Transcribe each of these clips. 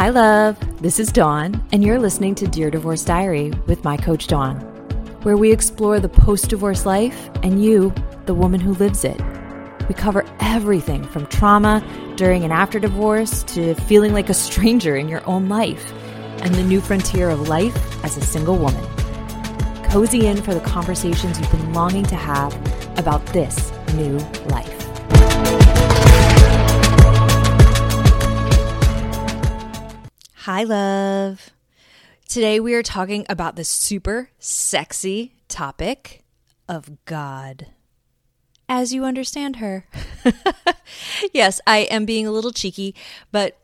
Hi, love. This is Dawn, and you're listening to Dear Divorce Diary with my coach, Dawn, where we explore the post divorce life and you, the woman who lives it. We cover everything from trauma during and after divorce to feeling like a stranger in your own life and the new frontier of life as a single woman. Cozy in for the conversations you've been longing to have about this new life. Hi, love. Today we are talking about the super sexy topic of God. As you understand her. yes, I am being a little cheeky, but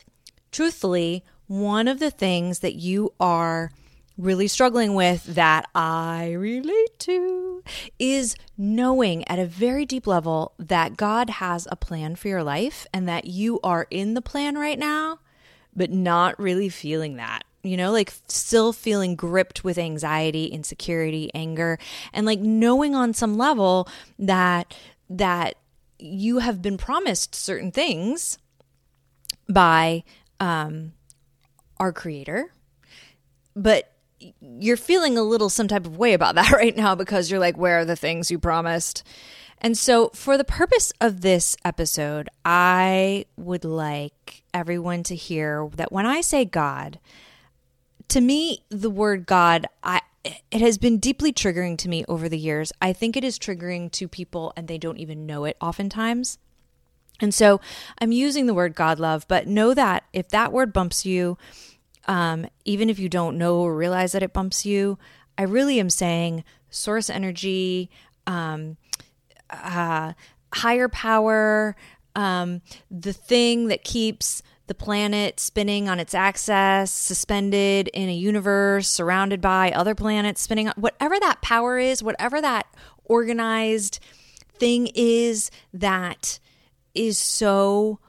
truthfully, one of the things that you are really struggling with that I relate to is knowing at a very deep level that God has a plan for your life and that you are in the plan right now but not really feeling that you know, like still feeling gripped with anxiety, insecurity, anger, and like knowing on some level that that you have been promised certain things by um, our creator, but you're feeling a little some type of way about that right now because you're like, where are the things you promised? And so, for the purpose of this episode, I would like everyone to hear that when I say God, to me, the word God, I it has been deeply triggering to me over the years. I think it is triggering to people and they don't even know it oftentimes. And so I'm using the word God love, but know that if that word bumps you, um, even if you don't know or realize that it bumps you, I really am saying source energy, um, uh, higher power, um, the thing that keeps the planet spinning on its axis, suspended in a universe surrounded by other planets spinning, whatever that power is, whatever that organized thing is that is so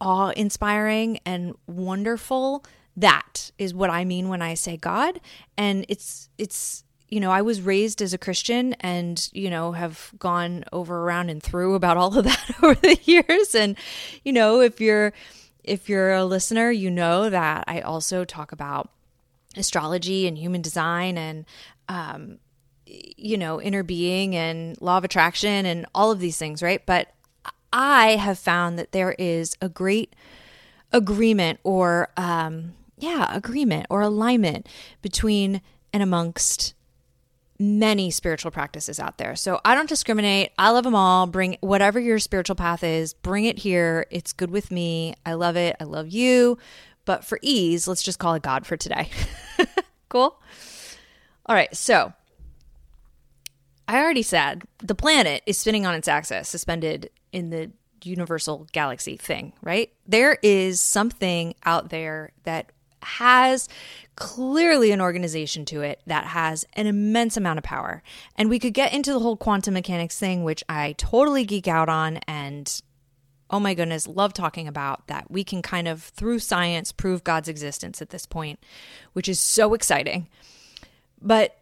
awe inspiring and wonderful. That is what I mean when I say God. And it's, it's, you know, I was raised as a Christian and, you know, have gone over, around, and through about all of that over the years. And, you know, if you're, if you're a listener, you know that I also talk about astrology and human design and, um, you know, inner being and law of attraction and all of these things, right? But I have found that there is a great agreement or, um, yeah, agreement or alignment between and amongst many spiritual practices out there. So I don't discriminate. I love them all. Bring whatever your spiritual path is, bring it here. It's good with me. I love it. I love you. But for ease, let's just call it God for today. cool? All right. So I already said the planet is spinning on its axis, suspended in the universal galaxy thing, right? There is something out there that has clearly an organization to it that has an immense amount of power. And we could get into the whole quantum mechanics thing, which I totally geek out on and oh my goodness, love talking about that we can kind of through science prove God's existence at this point, which is so exciting. But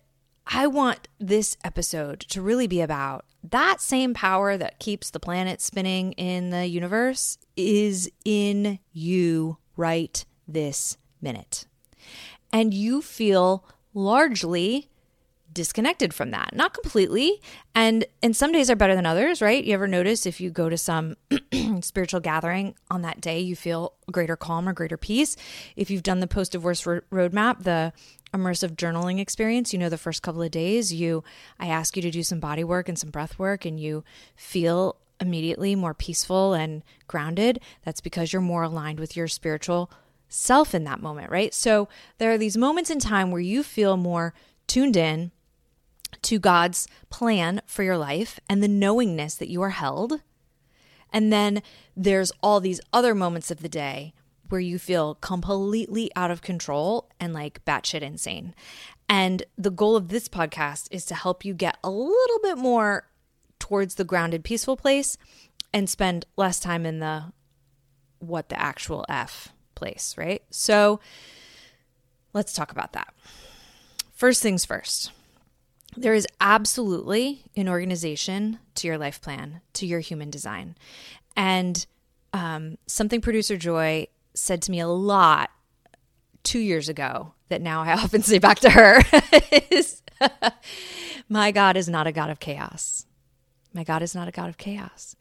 I want this episode to really be about that same power that keeps the planet spinning in the universe is in you right this minute. And you feel largely disconnected from that. Not completely. And and some days are better than others right? You ever notice if you go to some spiritual gathering on that day you feel greater calm or greater peace? If you've done the post divorce ro- roadmap the immersive journaling experience you know the first couple of days you i ask you to do some body work and some breath work and you feel immediately more peaceful and grounded that's because you're more aligned with your spiritual self in that moment, right? So there are these moments in time where you feel more tuned in to God's plan for your life and the knowingness that you are held. And then there's all these other moments of the day where you feel completely out of control and like batshit insane. And the goal of this podcast is to help you get a little bit more towards the grounded, peaceful place and spend less time in the what the actual F place, right? So let's talk about that. First things first. There is absolutely an organization to your life plan, to your human design. And um, something producer Joy said to me a lot two years ago that now I often say back to her is My God is not a God of chaos. My God is not a God of chaos.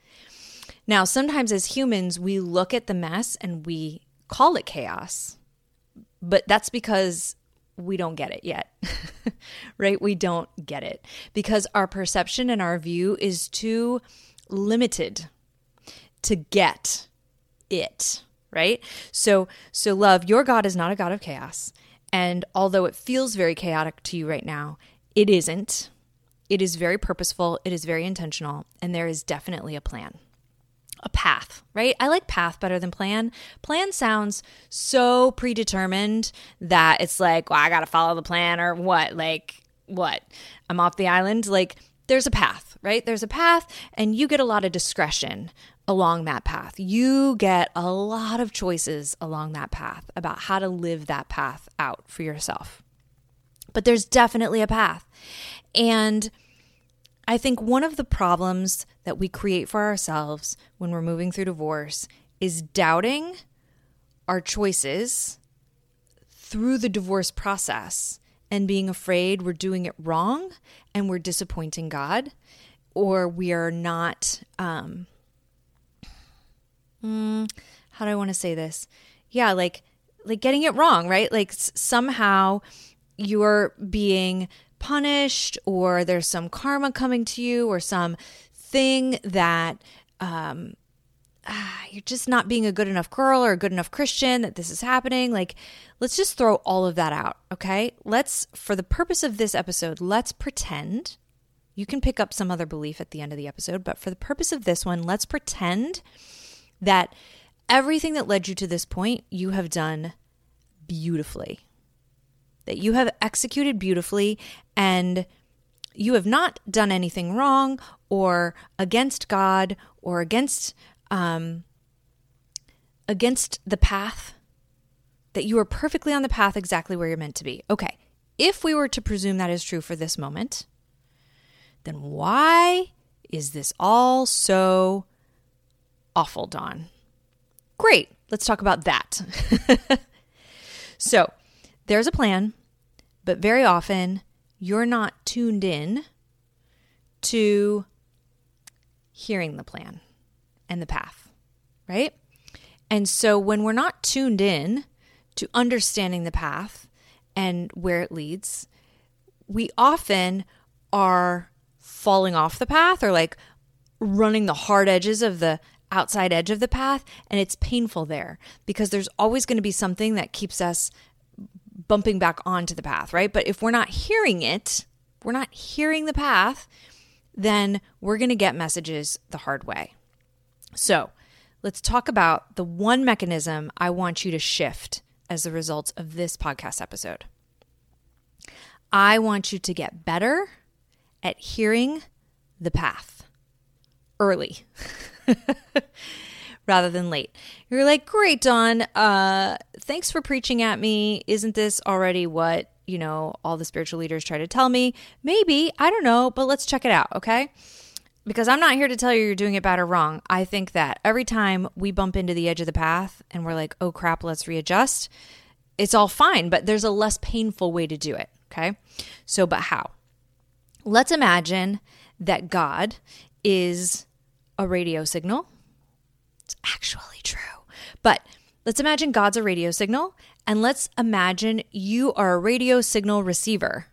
Now, sometimes as humans, we look at the mess and we call it chaos, but that's because we don't get it yet, right? We don't get it because our perception and our view is too limited to get it, right? So, so love, your God is not a God of chaos. And although it feels very chaotic to you right now, it isn't. It is very purposeful, it is very intentional, and there is definitely a plan. A path, right? I like path better than plan. Plan sounds so predetermined that it's like, well, I got to follow the plan or what? Like, what? I'm off the island. Like, there's a path, right? There's a path, and you get a lot of discretion along that path. You get a lot of choices along that path about how to live that path out for yourself. But there's definitely a path. And I think one of the problems that we create for ourselves when we're moving through divorce is doubting our choices through the divorce process and being afraid we're doing it wrong and we're disappointing God or we are not um, mm, how do I want to say this? Yeah, like like getting it wrong, right? Like somehow you're being punished or there's some karma coming to you or some thing that um ah, you're just not being a good enough girl or a good enough Christian that this is happening. Like, let's just throw all of that out, okay? Let's, for the purpose of this episode, let's pretend. You can pick up some other belief at the end of the episode, but for the purpose of this one, let's pretend that everything that led you to this point, you have done beautifully. That you have executed beautifully and you have not done anything wrong or against God or against um, against the path that you are perfectly on the path exactly where you're meant to be. Okay. If we were to presume that is true for this moment, then why is this all so awful, Dawn? Great. Let's talk about that. so, there's a plan, but very often you're not tuned in to hearing the plan and the path, right? And so when we're not tuned in to understanding the path and where it leads, we often are falling off the path or like running the hard edges of the outside edge of the path and it's painful there because there's always going to be something that keeps us bumping back onto the path, right? But if we're not hearing it, we're not hearing the path, then we're going to get messages the hard way. So, let's talk about the one mechanism I want you to shift as a result of this podcast episode. I want you to get better at hearing the path early rather than late. You're like, great, Dawn. Uh, thanks for preaching at me. Isn't this already what, you know, all the spiritual leaders try to tell me? Maybe. I don't know, but let's check it out, okay? Because I'm not here to tell you you're doing it bad or wrong. I think that every time we bump into the edge of the path and we're like, oh crap, let's readjust, it's all fine, but there's a less painful way to do it, okay? So, but how? Let's imagine that God is a radio signal. It's actually true. But let's imagine God's a radio signal and let's imagine you are a radio signal receiver.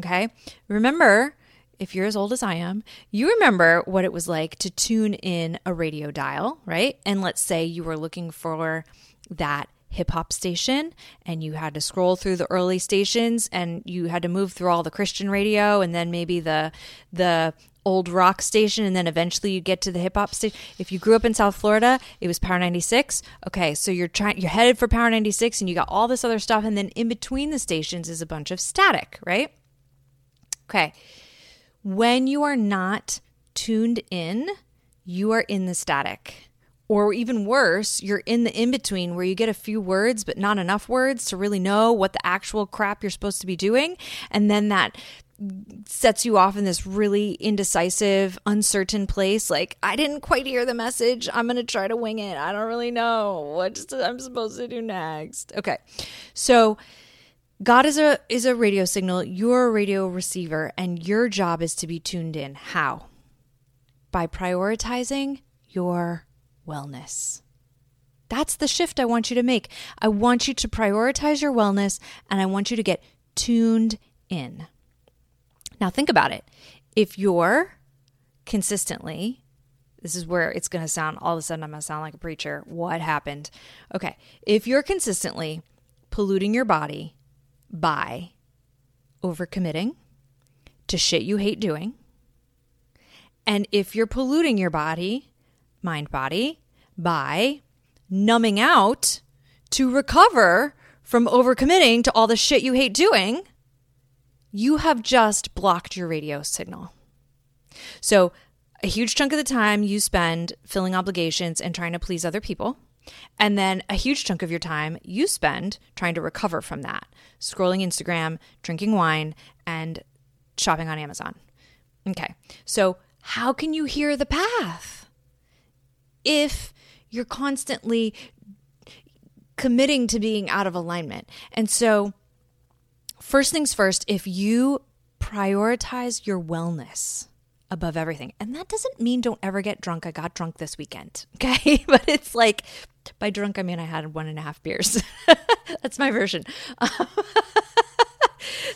Okay? Remember, if you're as old as I am, you remember what it was like to tune in a radio dial, right? And let's say you were looking for that hip hop station and you had to scroll through the early stations and you had to move through all the Christian radio and then maybe the the old rock station and then eventually you get to the hip hop station. If you grew up in South Florida, it was Power 96. Okay, so you're trying you're headed for Power 96 and you got all this other stuff and then in between the stations is a bunch of static, right? Okay. When you are not tuned in, you are in the static. Or even worse, you're in the in between where you get a few words, but not enough words to really know what the actual crap you're supposed to be doing. And then that sets you off in this really indecisive, uncertain place. Like, I didn't quite hear the message. I'm going to try to wing it. I don't really know what I'm supposed to do next. Okay. So, God is a is a radio signal. You're a radio receiver and your job is to be tuned in. How? By prioritizing your wellness. That's the shift I want you to make. I want you to prioritize your wellness and I want you to get tuned in. Now, think about it. If you're consistently, this is where it's going to sound, all of a sudden, I'm going to sound like a preacher. What happened? Okay. If you're consistently polluting your body by overcommitting to shit you hate doing, and if you're polluting your body, mind body, by numbing out to recover from overcommitting to all the shit you hate doing, you have just blocked your radio signal. So, a huge chunk of the time you spend filling obligations and trying to please other people. And then a huge chunk of your time you spend trying to recover from that, scrolling Instagram, drinking wine, and shopping on Amazon. Okay, so how can you hear the path if you're constantly committing to being out of alignment? And so, first things first, if you prioritize your wellness above everything, and that doesn't mean don't ever get drunk. I got drunk this weekend, okay? but it's like, by drunk, I mean I had one and a half beers. That's my version.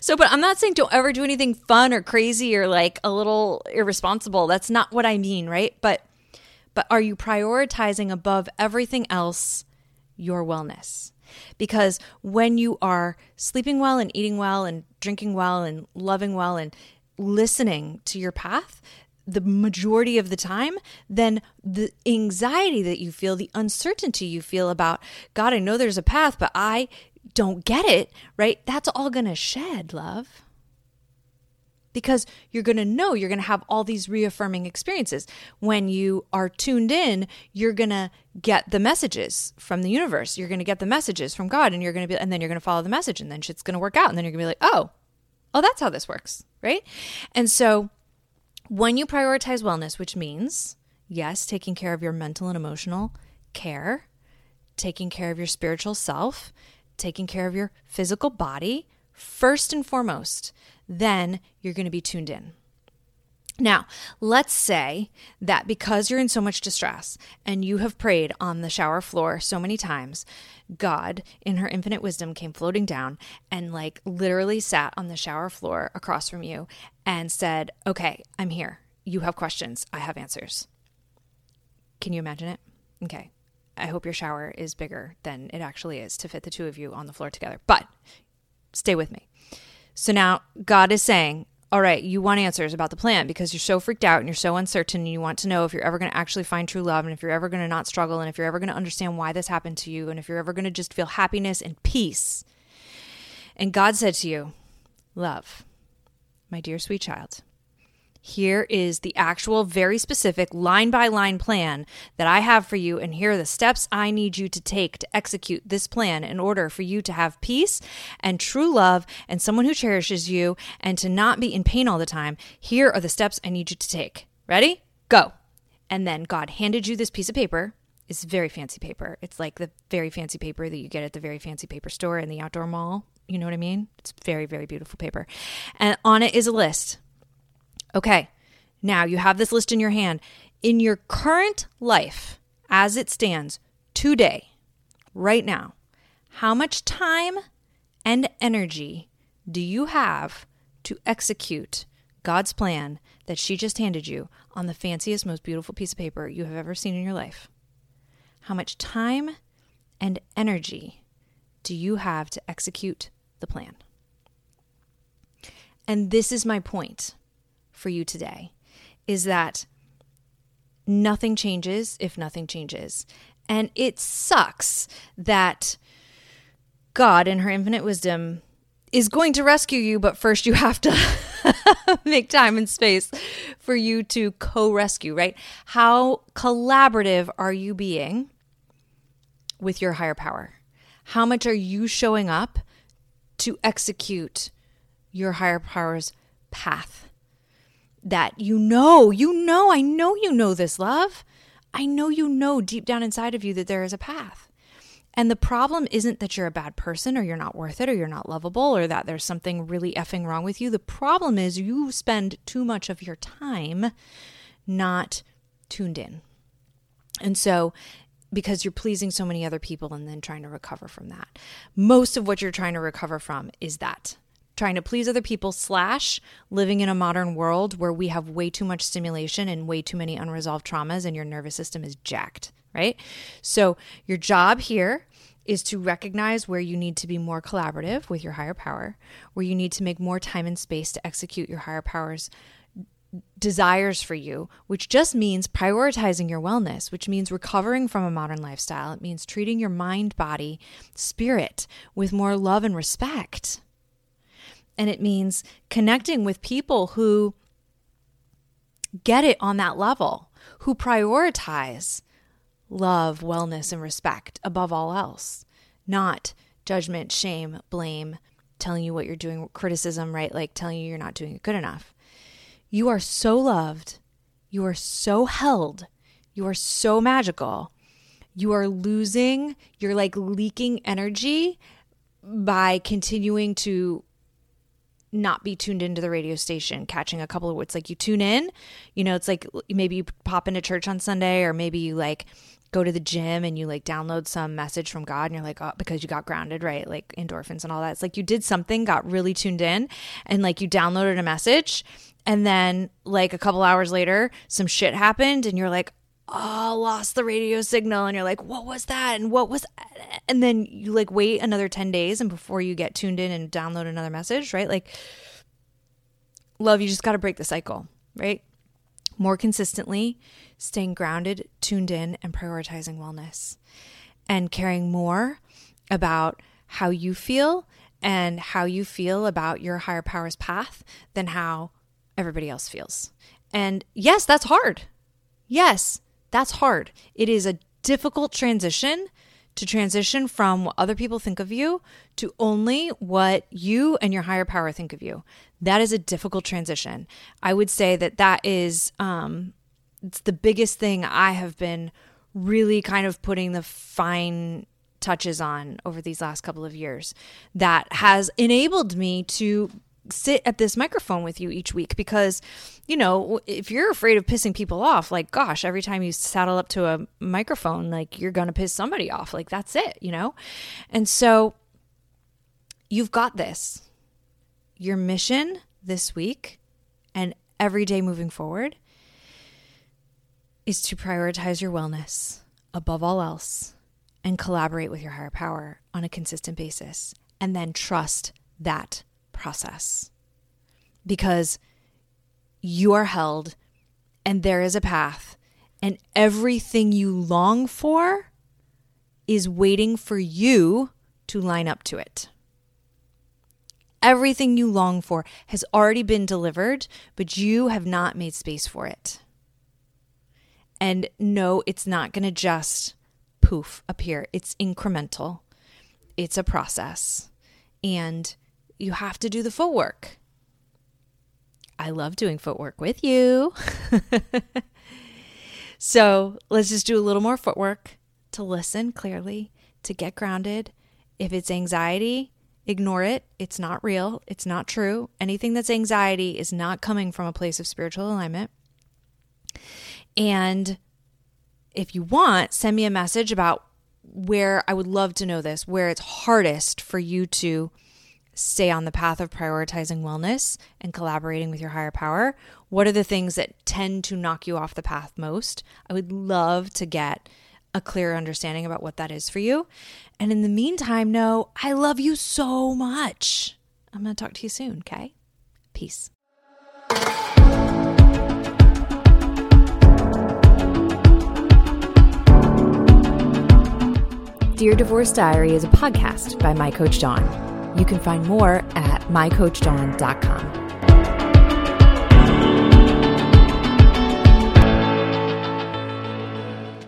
so, but I'm not saying don't ever do anything fun or crazy or like a little irresponsible. That's not what I mean, right? But, but are you prioritizing above everything else your wellness? Because when you are sleeping well and eating well and drinking well and loving well and listening to your path the majority of the time, then the anxiety that you feel, the uncertainty you feel about, God, I know there's a path, but I don't get it, right? That's all going to shed, love. Because you're going to know, you're going to have all these reaffirming experiences. When you are tuned in, you're going to get the messages from the universe. You're going to get the messages from God, and you're going to be, and then you're going to follow the message, and then shit's going to work out. And then you're going to be like, oh, oh, that's how this works, right? And so when you prioritize wellness, which means, yes, taking care of your mental and emotional care, taking care of your spiritual self, taking care of your physical body, first and foremost, then you're going to be tuned in. Now, let's say that because you're in so much distress and you have prayed on the shower floor so many times, God, in her infinite wisdom, came floating down and, like, literally sat on the shower floor across from you and said, Okay, I'm here. You have questions. I have answers. Can you imagine it? Okay. I hope your shower is bigger than it actually is to fit the two of you on the floor together. But stay with me. So now God is saying, all right, you want answers about the plan because you're so freaked out and you're so uncertain and you want to know if you're ever going to actually find true love and if you're ever going to not struggle and if you're ever going to understand why this happened to you and if you're ever going to just feel happiness and peace. And God said to you, Love, my dear sweet child, here is the actual, very specific line by line plan that I have for you. And here are the steps I need you to take to execute this plan in order for you to have peace and true love and someone who cherishes you and to not be in pain all the time. Here are the steps I need you to take. Ready? Go. And then God handed you this piece of paper. It's very fancy paper. It's like the very fancy paper that you get at the very fancy paper store in the outdoor mall. You know what I mean? It's very, very beautiful paper. And on it is a list Okay, now you have this list in your hand. In your current life, as it stands today, right now, how much time and energy do you have to execute God's plan that she just handed you on the fanciest, most beautiful piece of paper you have ever seen in your life? How much time and energy do you have to execute the plan? And this is my point for you today is that nothing changes if nothing changes. And it sucks that God, in her infinite wisdom, is going to rescue you, but first you have to make time and space for you to co rescue, right? How collaborative are you being with your higher power? How much are you showing up to execute your higher power's path that you know, you know, I know you know this, love. I know you know deep down inside of you that there is a path. And the problem isn't that you're a bad person or you're not worth it or you're not lovable or that there's something really effing wrong with you. The problem is you spend too much of your time not tuned in. And so, because you're pleasing so many other people and then trying to recover from that, most of what you're trying to recover from is that trying to please other people, slash living in a modern world where we have way too much stimulation and way too many unresolved traumas and your nervous system is jacked, right? So, your job here is to recognize where you need to be more collaborative with your higher power, where you need to make more time and space to execute your higher power's desires for you, which just means prioritizing your wellness, which means recovering from a modern lifestyle. It means treating your mind, body, spirit with more love and respect. And it means connecting with people who get it on that level, who prioritize love, wellness, and respect above all else, not judgment, shame, blame, telling you what you're doing, criticism, right? Like telling you you're not doing it good enough. You are so loved. You are so held. You are so magical. You are losing, you're like leaking energy by continuing to not be tuned into the radio station, catching a couple of it's like you tune in, you know, it's like maybe you pop into church on Sunday or maybe you like go to the gym and you like download some message from God and you're like, oh, because you got grounded, right? Like endorphins and all that. It's like you did something, got really tuned in, and like you downloaded a message. And then, like a couple hours later, some shit happened, and you're like, oh, lost the radio signal. And you're like, what was that? And what was that? And then you like wait another 10 days and before you get tuned in and download another message, right? Like, love, you just got to break the cycle, right? More consistently, staying grounded, tuned in, and prioritizing wellness and caring more about how you feel and how you feel about your higher powers path than how everybody else feels. And yes, that's hard. Yes, that's hard. It is a difficult transition to transition from what other people think of you to only what you and your higher power think of you. That is a difficult transition. I would say that that is um, it's the biggest thing I have been really kind of putting the fine touches on over these last couple of years that has enabled me to sit at this microphone with you each week because you know if you're afraid of pissing people off like gosh every time you saddle up to a microphone like you're going to piss somebody off. Like that's it you know? And so you've got this your mission this week and every day moving forward is to prioritize your wellness above all else and collaborate with your higher power on a consistent basis and then trust that process because you are held and there is a path, and everything you long for is waiting for you to line up to it. Everything you long for has already been delivered, but you have not made space for it. And no, it's not going to just poof appear. It's incremental, it's a process. And you have to do the footwork. I love doing footwork with you. so let's just do a little more footwork to listen clearly, to get grounded. If it's anxiety, ignore it. It's not real. It's not true. Anything that's anxiety is not coming from a place of spiritual alignment. And if you want, send me a message about where I would love to know this, where it's hardest for you to stay on the path of prioritizing wellness and collaborating with your higher power? What are the things that tend to knock you off the path most? I would love to get a clear understanding about what that is for you. And in the meantime, know I love you so much. I'm going to talk to you soon, okay? Peace. Dear Divorce Diary is a podcast by my coach Dawn. You can find more at mycoachdawn.com.